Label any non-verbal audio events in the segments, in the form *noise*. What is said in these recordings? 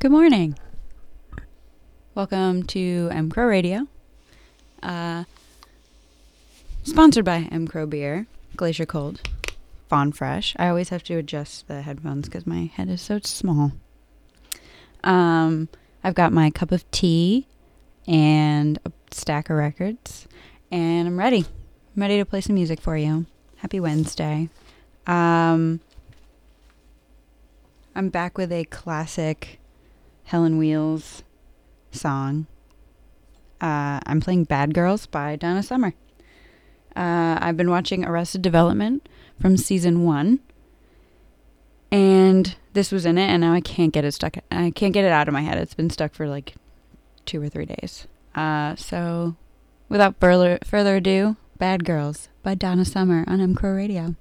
Good morning. Welcome to M Crow Radio. Uh, sponsored by M Crow Beer, Glacier Cold, Fawn Fresh. I always have to adjust the headphones because my head is so small. Um, I've got my cup of tea and a stack of records, and I'm ready. I'm ready to play some music for you. Happy Wednesday. Um, I'm back with a classic Helen Wheels song. Uh, I'm playing Bad Girls by Donna Summer. Uh, I've been watching Arrested Development from season one, and this was in it, and now I can't get it stuck. I can't get it out of my head. It's been stuck for like two or three days. Uh, so, without further further ado, Bad Girls by Donna Summer on M Crow Radio.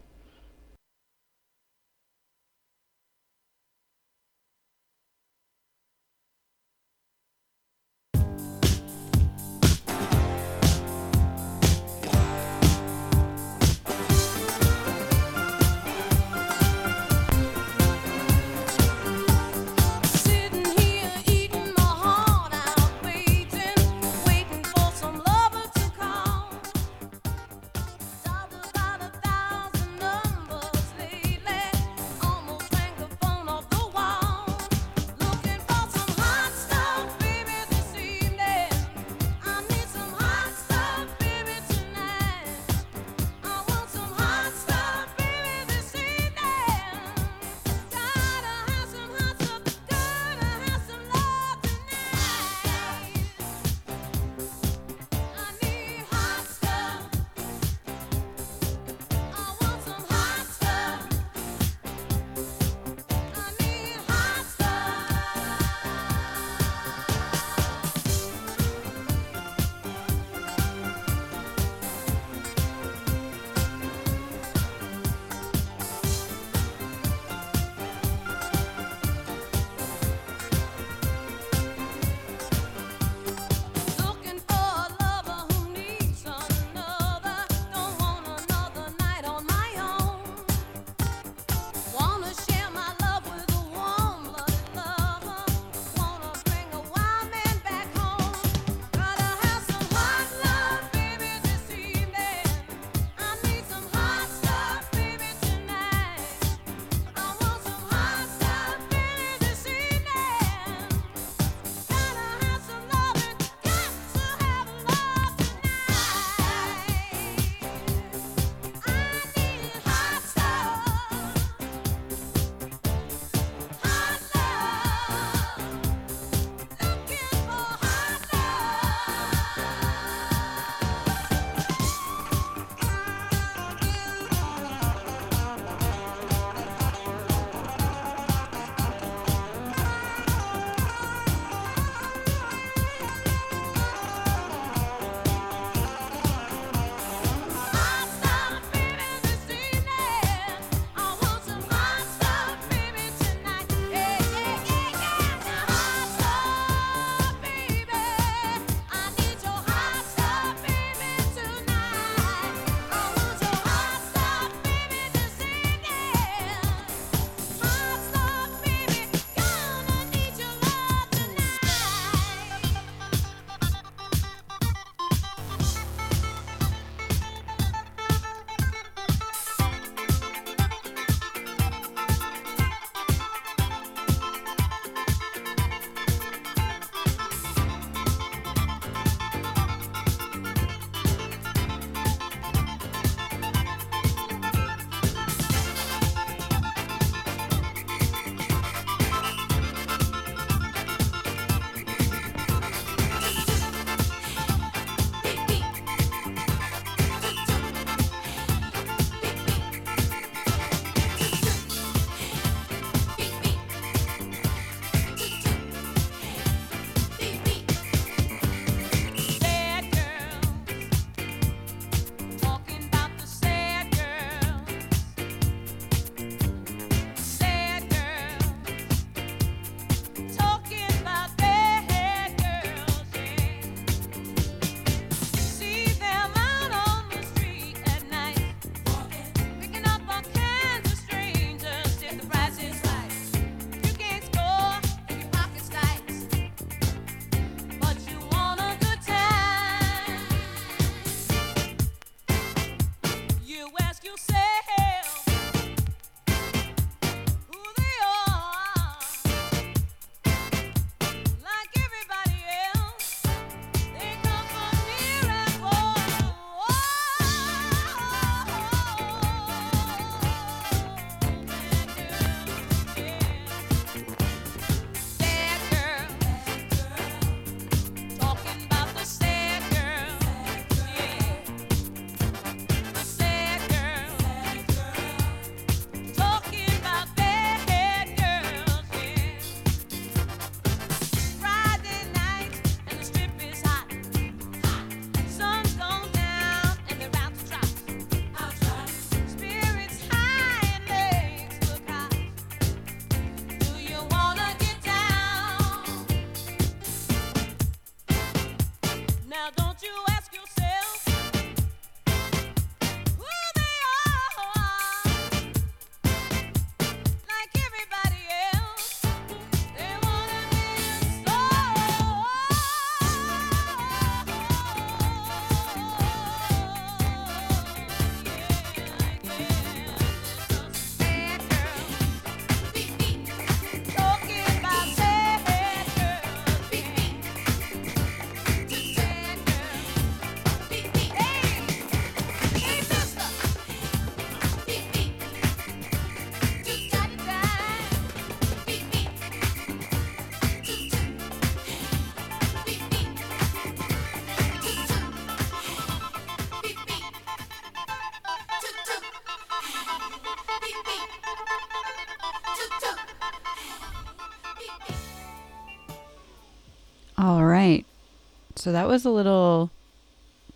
So that was a little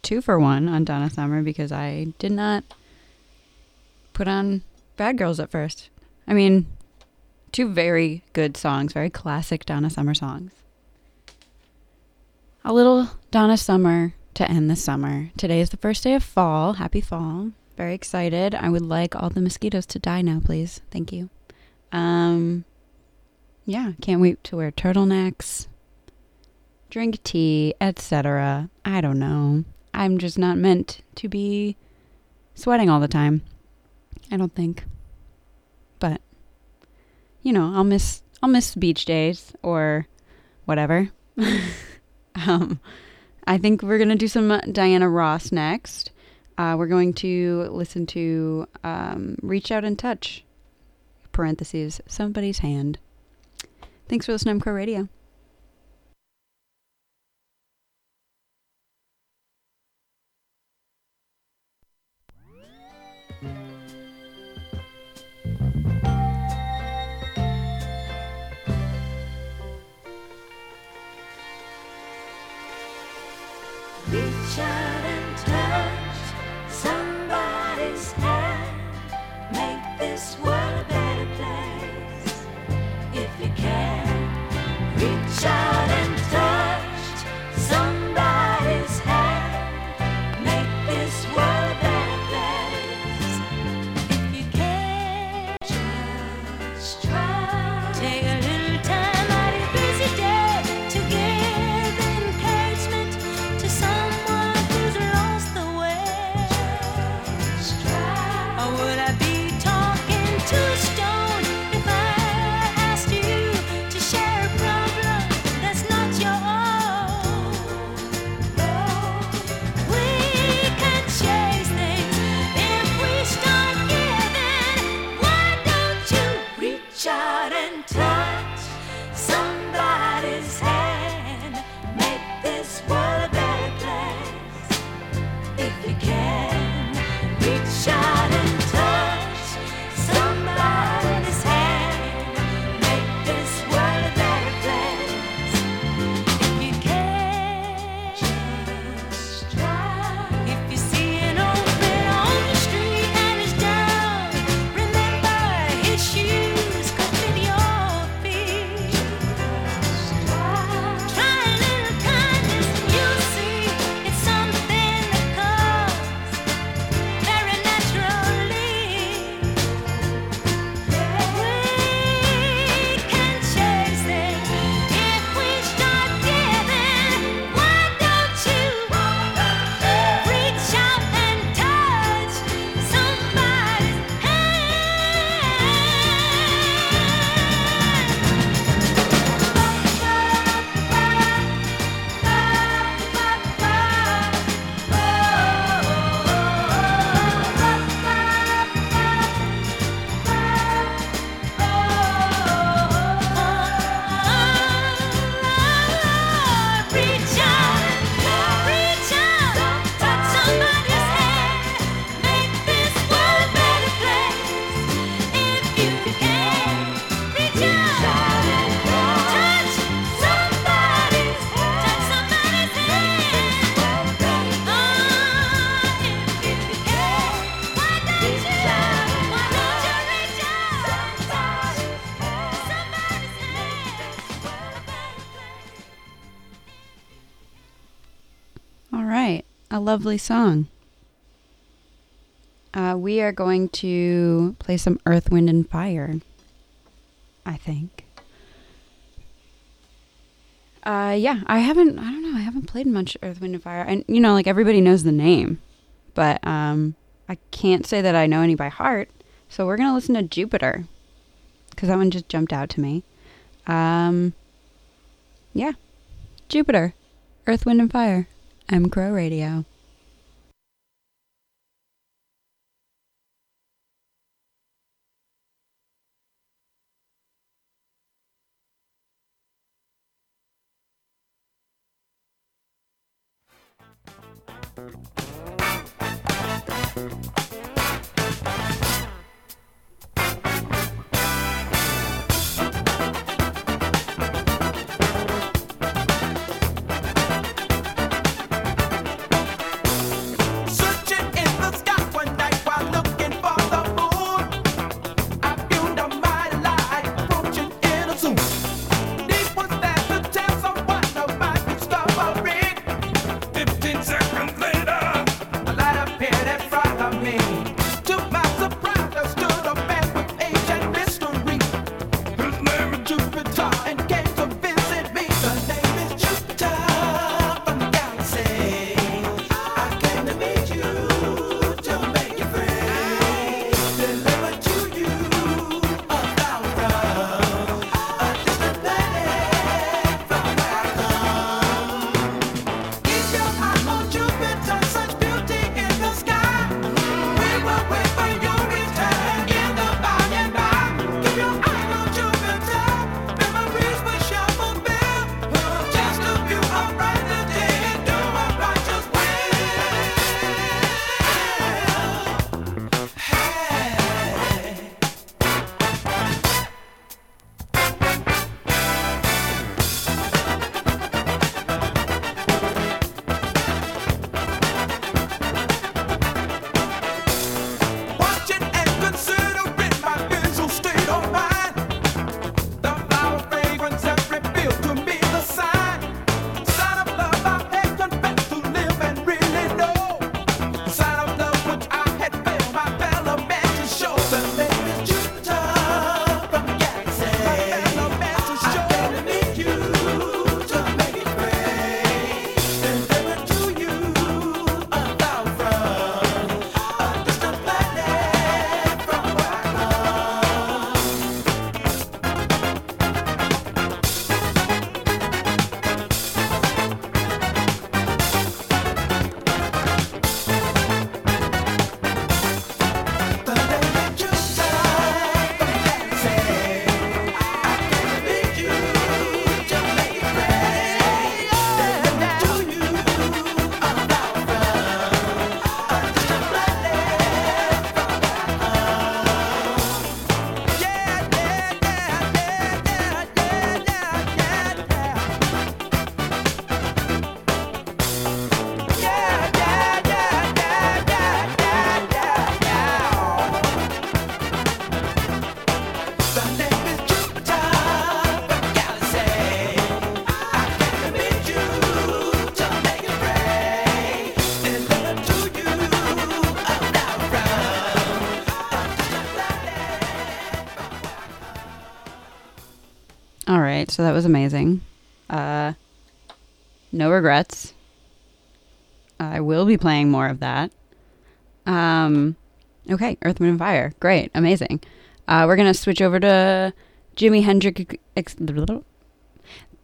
two for one on Donna Summer because I did not put on Bad Girls at first. I mean, two very good songs, very classic Donna Summer songs. A little Donna Summer to end the summer. Today is the first day of fall. Happy fall. Very excited. I would like all the mosquitoes to die now, please. Thank you. Um yeah, can't wait to wear turtlenecks, drink tea, etc. I don't know. I'm just not meant to be sweating all the time. I don't think. But you know, I'll miss I'll miss beach days or whatever. *laughs* um I think we're to do some Diana Ross next. Uh, we're going to listen to um, Reach Out and Touch, parentheses, somebody's hand. Thanks for listening to Crow Radio. A lovely song. Uh, we are going to play some Earth, Wind, and Fire. I think. Uh, yeah, I haven't. I don't know. I haven't played much Earth, Wind, and Fire, and you know, like everybody knows the name, but um, I can't say that I know any by heart. So we're gonna listen to Jupiter, because that one just jumped out to me. Um, yeah, Jupiter, Earth, Wind, and Fire. M Crow Radio. Thank So that was amazing. Uh, no regrets. I will be playing more of that. Um, okay, Earth, and Fire. Great, amazing. Uh, we're gonna switch over to Jimi Hendrix. Ex- *laughs* the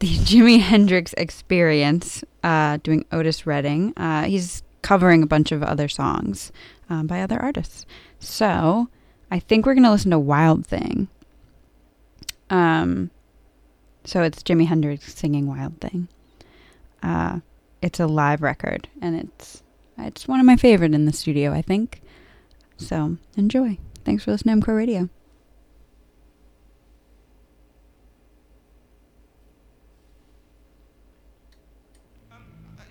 Jimi Hendrix Experience, uh, doing Otis Redding. Uh, he's covering a bunch of other songs um, by other artists. So I think we're gonna listen to Wild Thing. Um, so it's Jimi Hendrix singing Wild Thing. Uh, it's a live record, and it's it's one of my favorite in the studio, I think. So enjoy. Thanks for listening to M Crow Radio.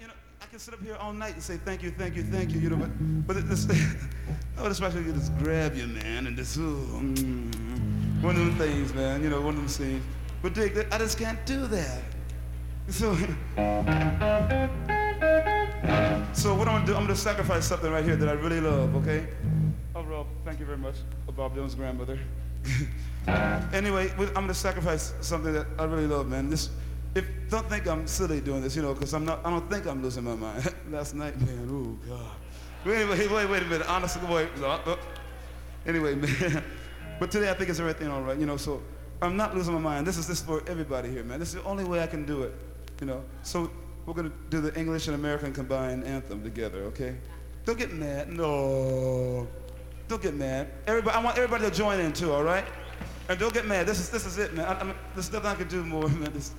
you know, I can sit up here all night and say thank you, thank you, thank you, you know, but but this, oh, this actually just grab you, man, and just ooh, mm, one of them things, man, you know, one of them things. But Dick, I just can't do that. So, so what I'm gonna do, I'm gonna sacrifice something right here that I really love, okay? Oh, Rob, thank you very much, Bob Dylan's grandmother. *laughs* anyway, I'm gonna sacrifice something that I really love, man. This, if don't think I'm silly doing this, you know, because I'm not. I don't think I'm losing my mind. *laughs* Last night, man. Oh God. Wait, wait, wait, wait a minute. Honestly, wait. no, uh, Anyway, *laughs* man. But today I think it's everything all right, you know. So I'm not losing my mind. This is this for everybody here, man. This is the only way I can do it, you know. So we're gonna do the English and American combined anthem together, okay? Don't get mad. No. Don't get mad. Everybody, I want everybody to join in too, all right? And don't get mad. This is this is it, man. I, I mean, there's nothing I can do more, *laughs* man. This,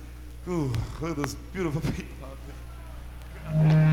ooh, look at those beautiful *laughs* people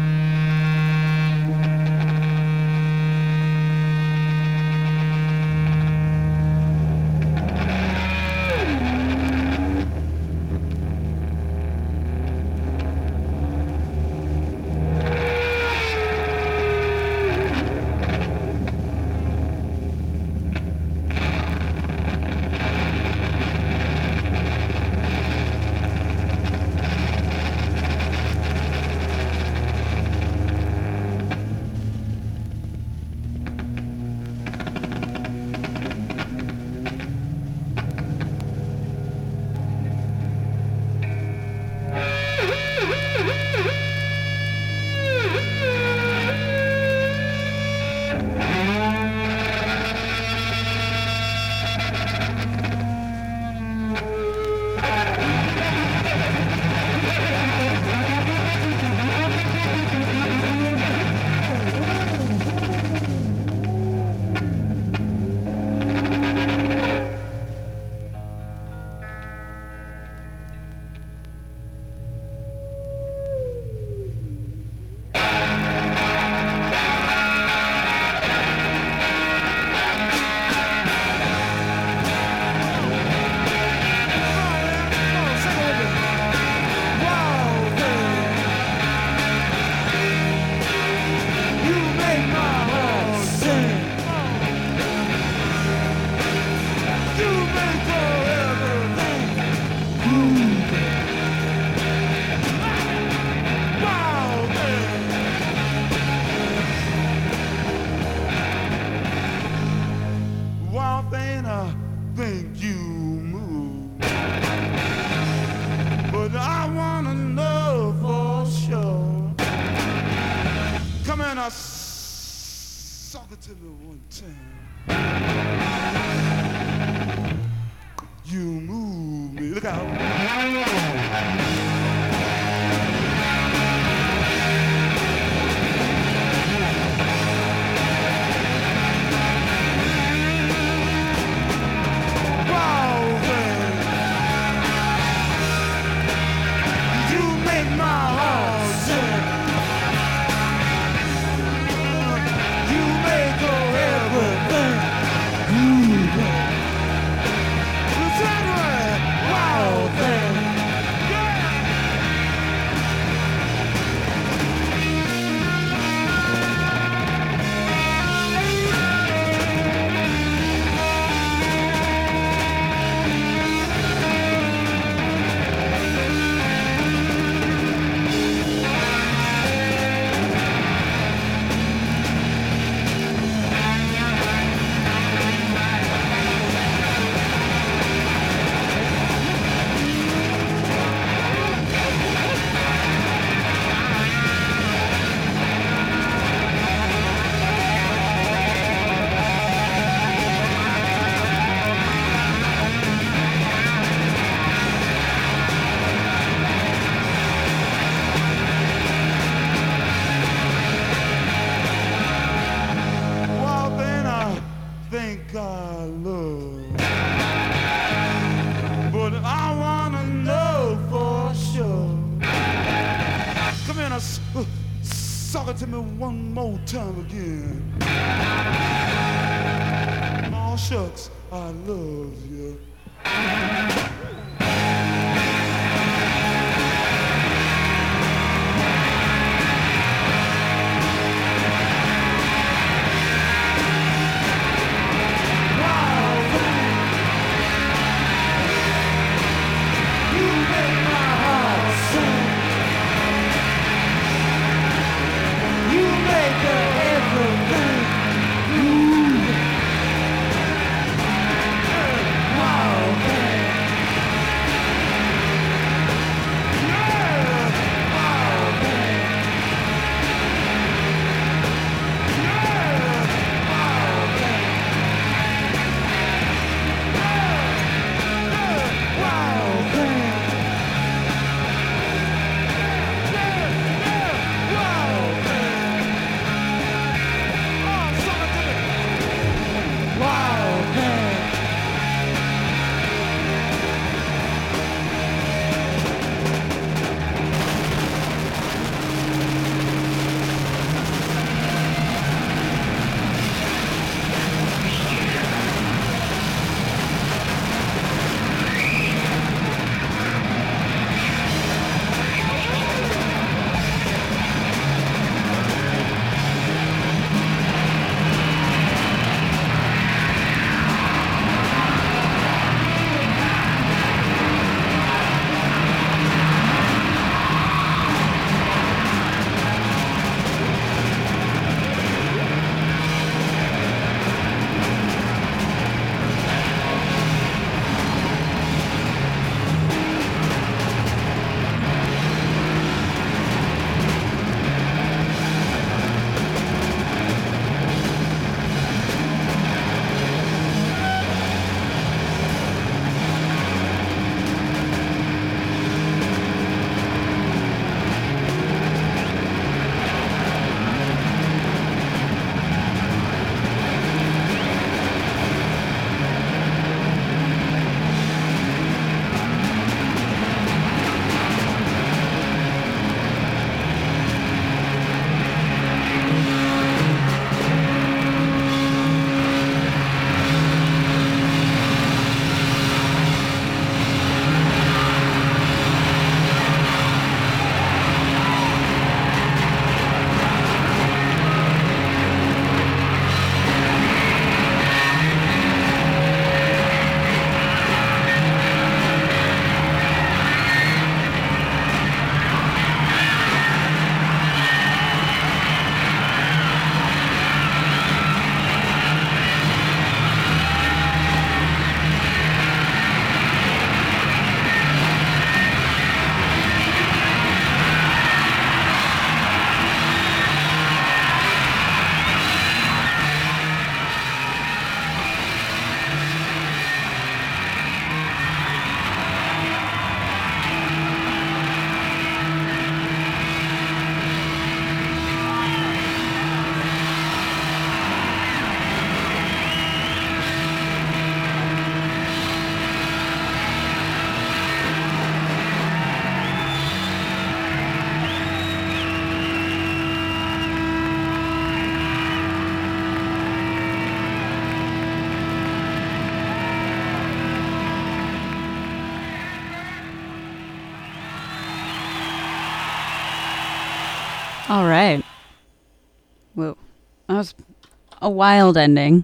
a wild ending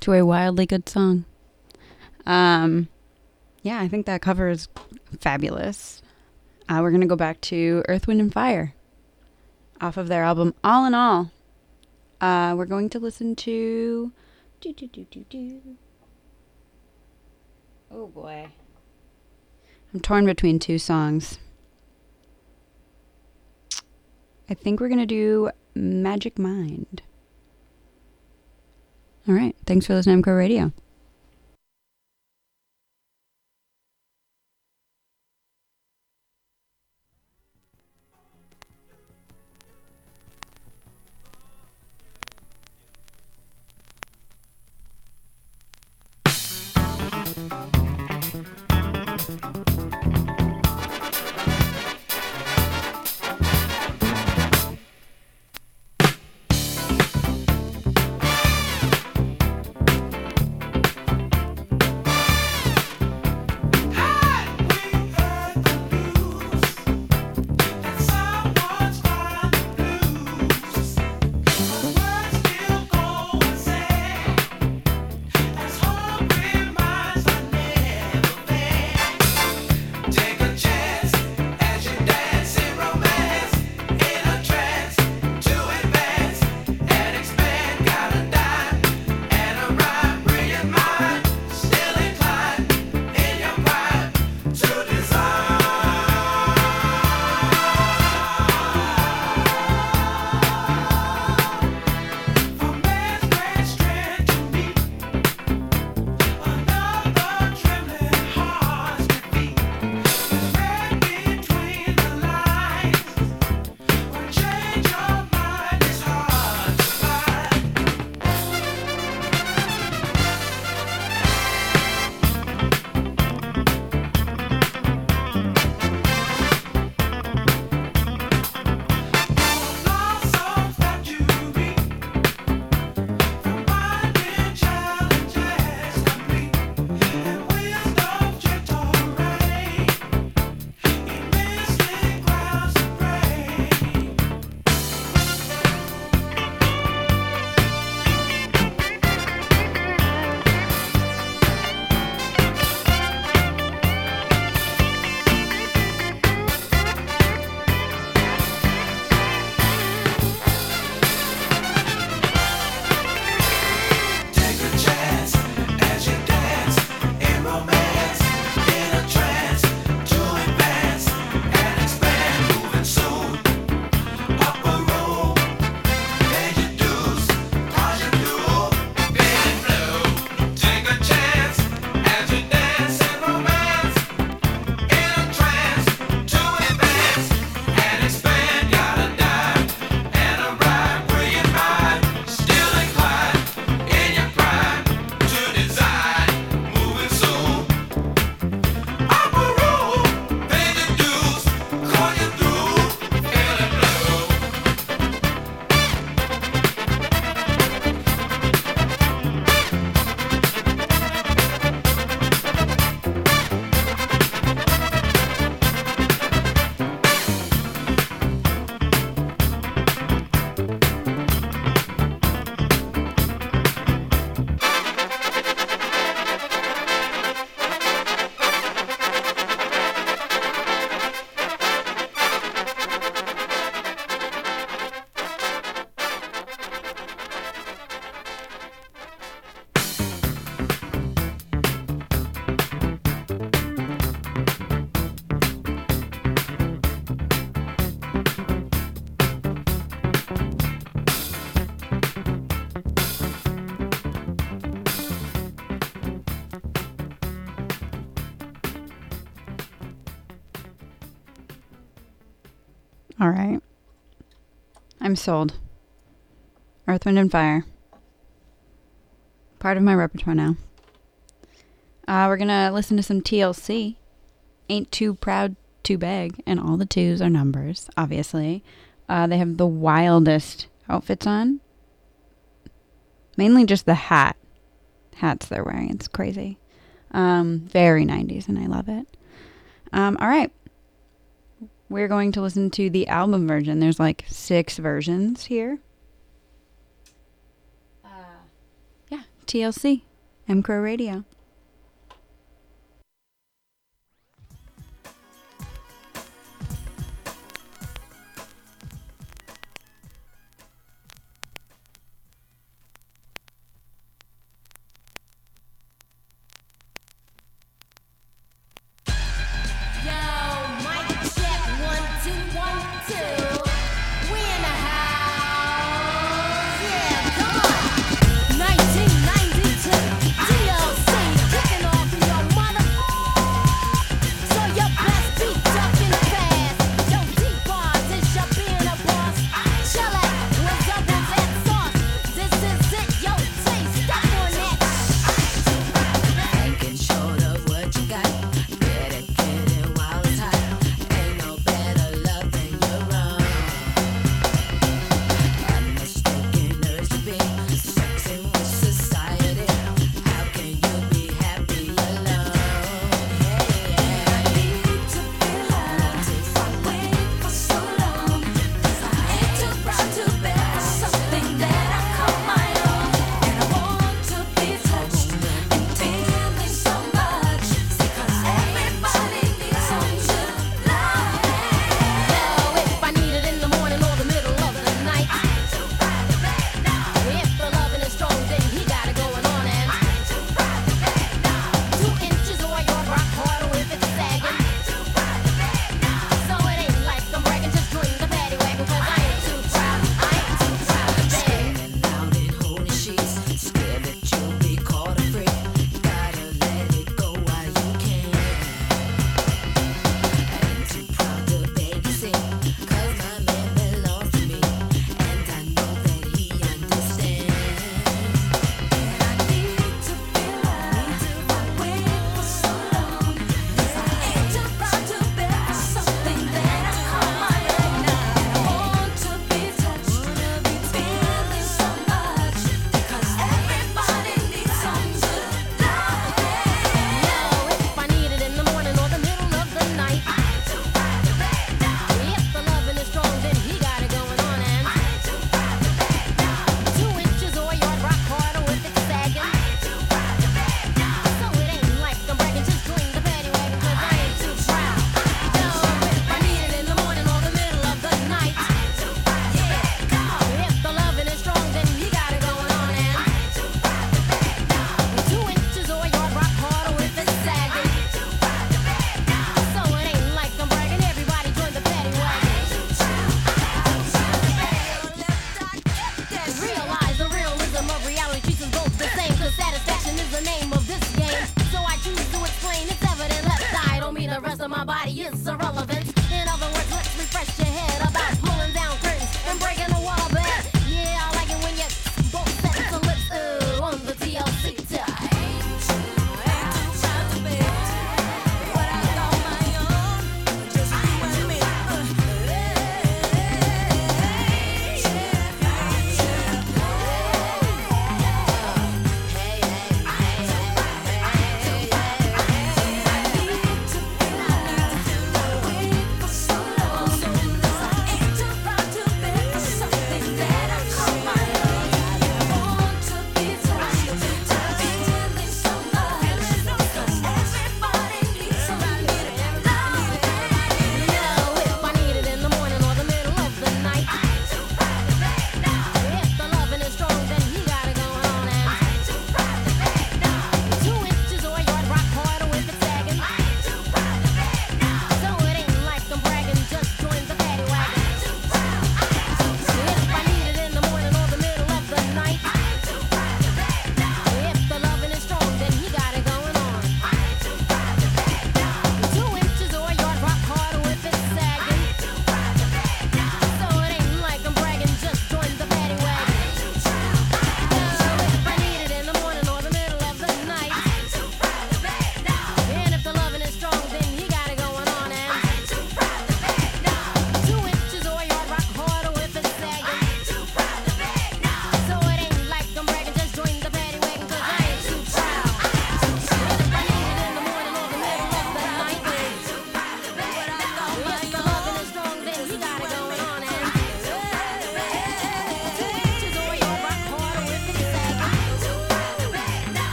to a wildly good song. Um, yeah, I think that cover is fabulous. Uh, we're going to go back to Earth, Wind, and Fire off of their album All in All. Uh, we're going to listen to. Oh boy. I'm torn between two songs. I think we're going to do Magic Mind. All right. Thanks for listening to M Crow Radio. I'm sold. Earth, Wind, and Fire. Part of my repertoire now. Uh, we're going to listen to some TLC. Ain't Too Proud to Beg. And all the twos are numbers, obviously. Uh, they have the wildest outfits on. Mainly just the hat. Hats they're wearing. It's crazy. Um, very 90s, and I love it. Um, all right. We're going to listen to the album version. There's like six versions here. Uh, yeah, TLC, M Crow Radio.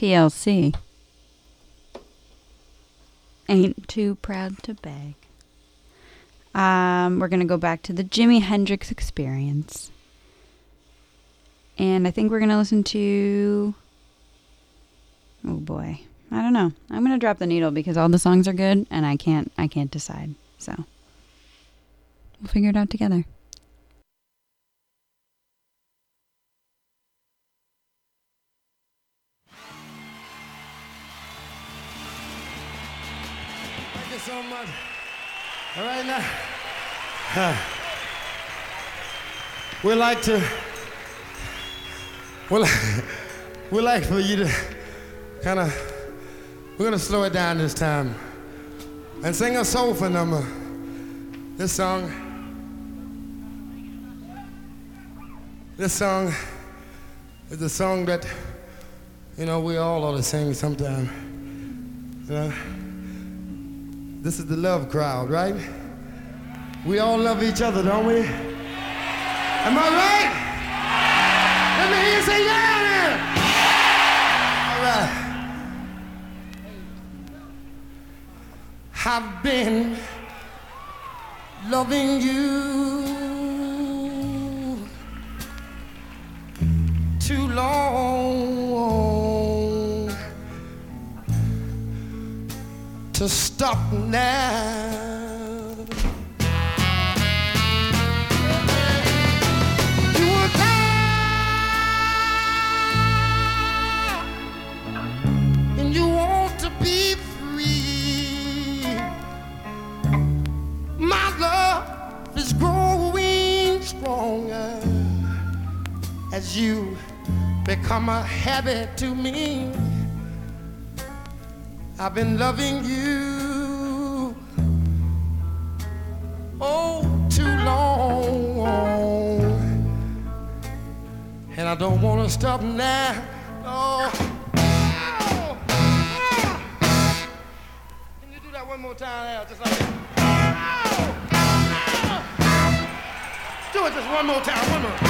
TLC. Ain't too proud to beg. Um, we're gonna go back to the Jimi Hendrix Experience, and I think we're gonna listen to. Oh boy, I don't know. I'm gonna drop the needle because all the songs are good, and I can't. I can't decide. So we'll figure it out together. All right now. *sighs* Huh. We like to. We like, *laughs* we like for you to kind of. We're gonna slow it down this time and sing a soulful number. This song. This song is a song that you know we all ought to sing sometime. You know. This is the love crowd, right? We all love each other, don't we? Am I right? Let me hear you say yeah. All right. I've been loving you too long to stop now. You were and you want to be free. My love is growing stronger as you become a habit to me. I've been loving you oh too long, and I don't want to stop now. Oh. Oh. Oh. Can you do that one more time, Al? Just like that. Oh. Oh. Do it just one more time. One more.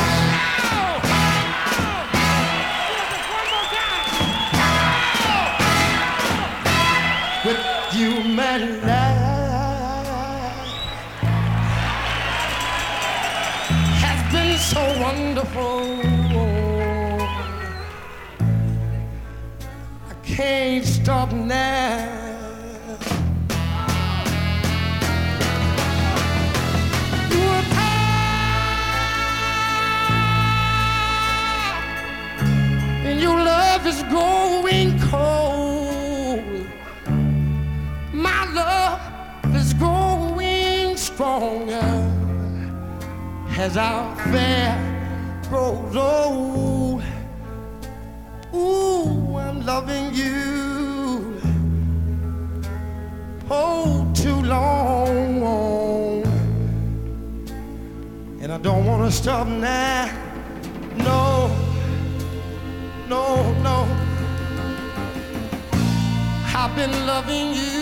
Wonderful. I can't stop now. Ah. And your love is growing cold. My love is growing stronger as our affair grows old. Ooh, I'm loving you oh too long, and I don't want to stop now. No, no, no. I've been loving you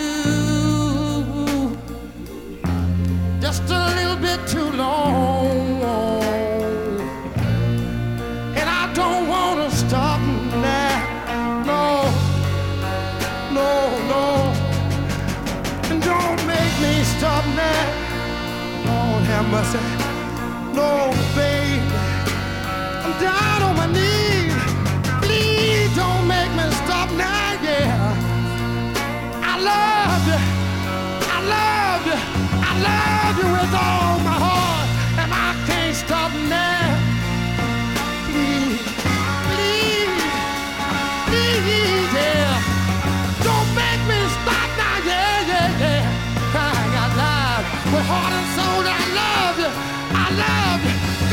just a little bit too long. Lord have mercy. No, baby. I'm down on my knees. Please don't make me stop now, yeah. I love you. I love you. I love you with all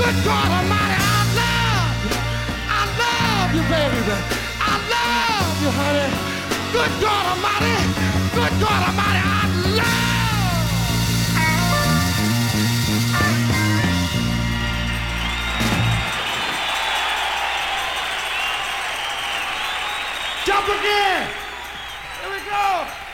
Good God Almighty, I love. I love you, baby. I love you, honey. Good God Almighty. Good God Almighty, I love. Jump again. Here we go.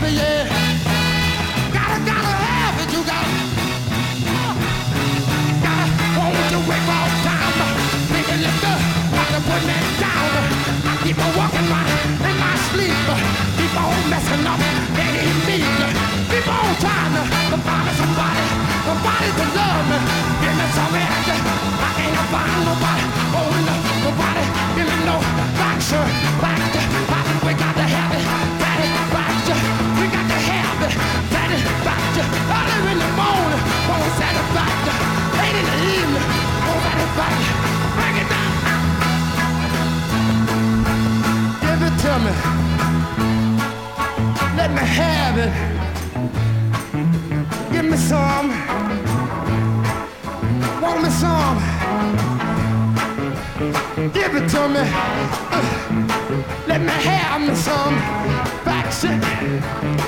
Baby, yeah. Uh, let me have me some back shit.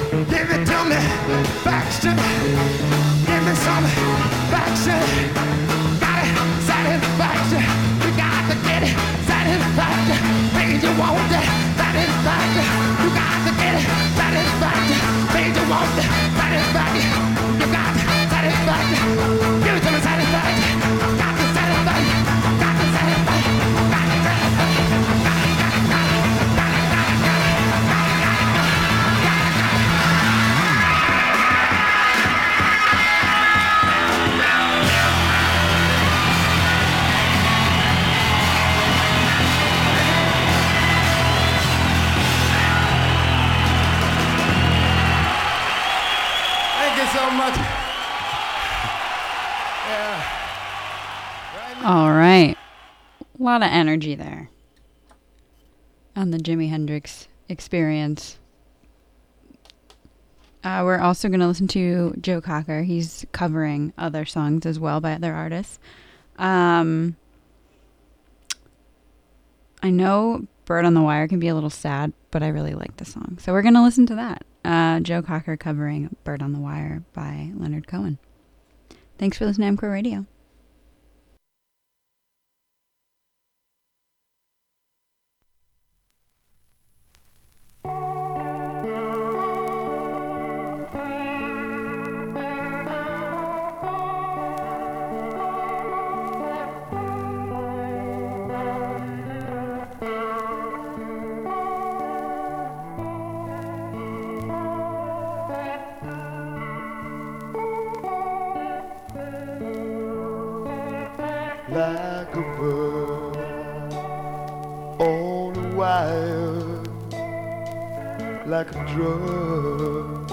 lot of energy there on the Jimi Hendrix experience. Uh, we're also going to listen to Joe Cocker. He's covering other songs as well by other artists. Um, I know Bird on the Wire can be a little sad, but I really like the song. So we're going to listen to that. Uh, Joe Cocker covering Bird on the Wire by Leonard Cohen. Thanks for listening to M Crow Radio. like a drug.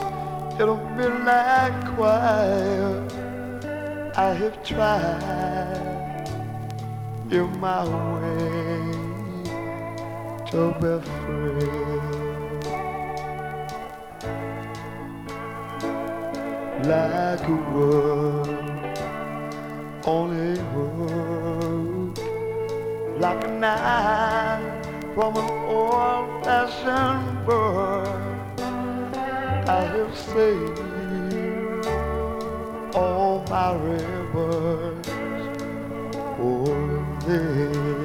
It'll be like choir. I have tried in my way to be free. Like a word, only hope, like a knife from a old-fashioned bird, I have saved all my rivers for oh, this.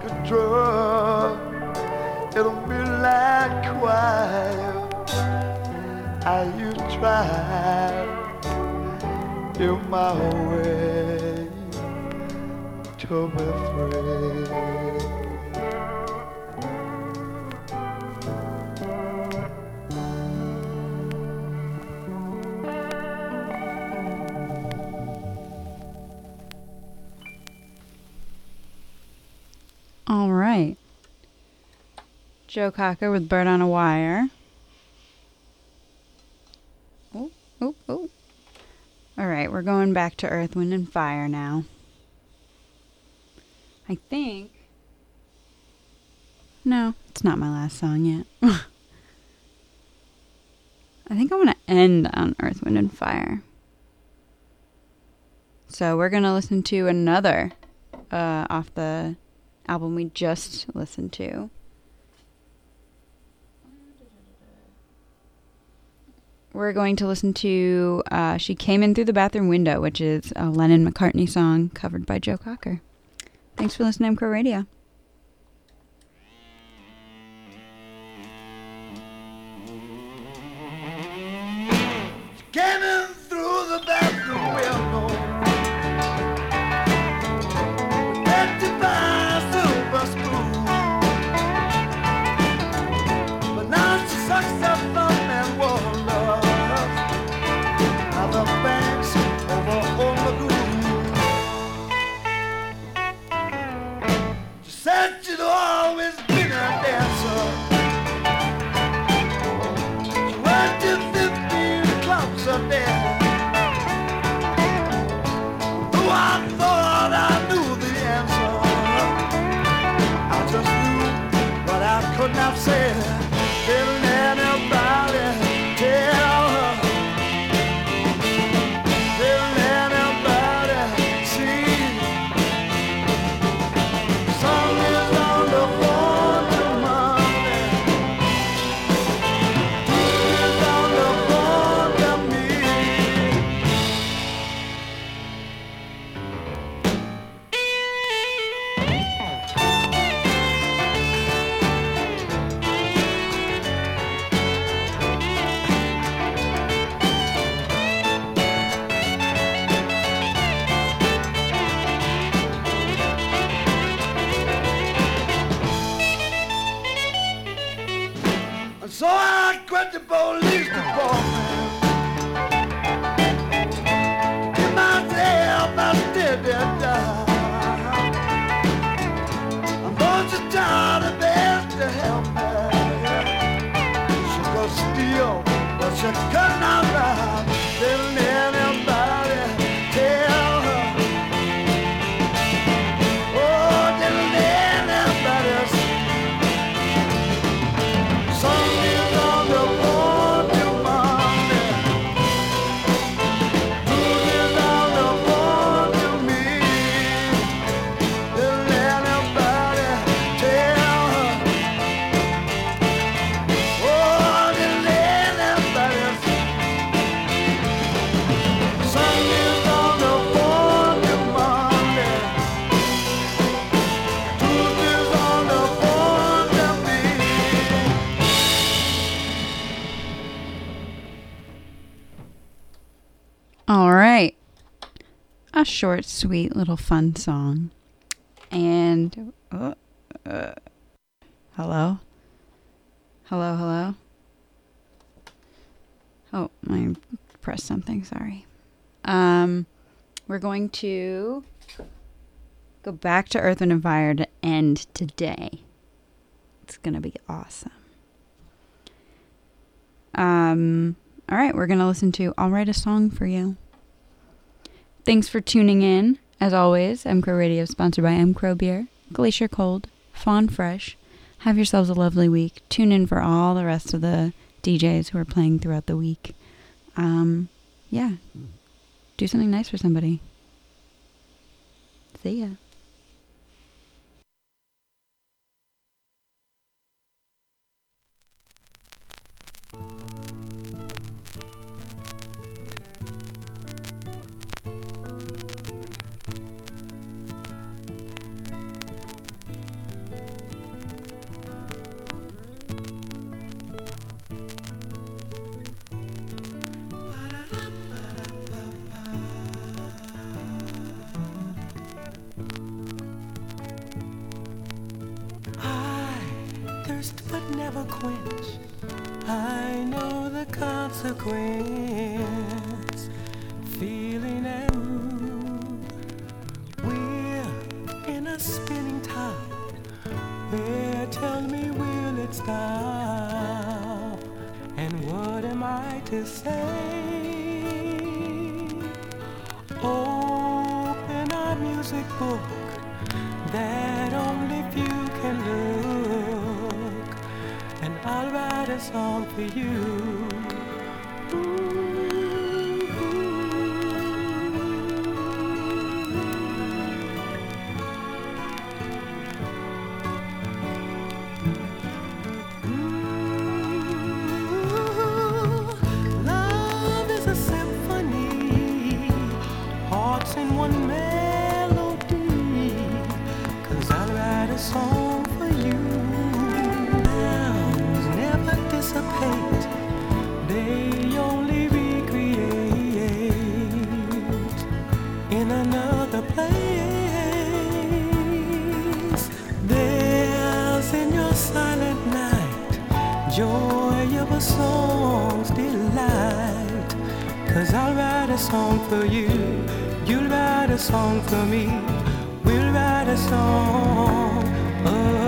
Like a drug in a midnight choir. Are you trying in my way to be free? Joe Cocker with Bird on a Wire. Oh, oh, oh. All right, we're going back to Earth, Wind, and Fire now. I think. No, it's not my last song yet. *laughs* I think I want to end on Earth, Wind, and Fire. So we're going to listen to another uh, off the album we just listened to. We're going to listen to uh, She Came In Through the Bathroom Window, which is a Lennon McCartney song covered by Joe Cocker. Thanks for listening to M Crow Radio. A short, sweet little fun song. And uh, uh, hello, hello, hello. Oh, I pressed something. Sorry. Um, we're going to go back to Earth and Fire to end today. It's gonna be awesome. Um, all right, we're gonna listen to "I'll Write a Song for You." Thanks for tuning in. As always, M Crow Radio, sponsored by M Crow Beer, Glacier Cold, Fawn Fresh. Have yourselves a lovely week. Tune in for all the rest of the DJs who are playing throughout the week. Um, yeah. Do something nice for somebody. See ya. Song's delight. Cause I'll write a song for you, you'll write a song for me. We'll write a song of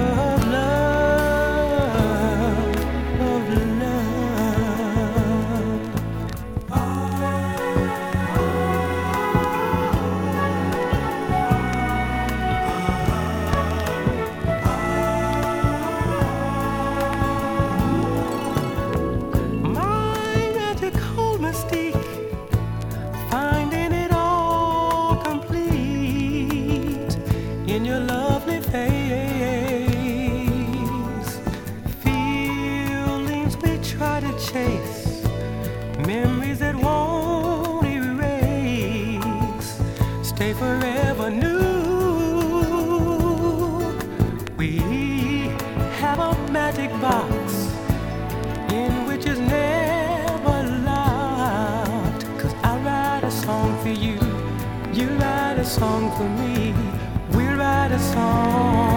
for me, we'll write a song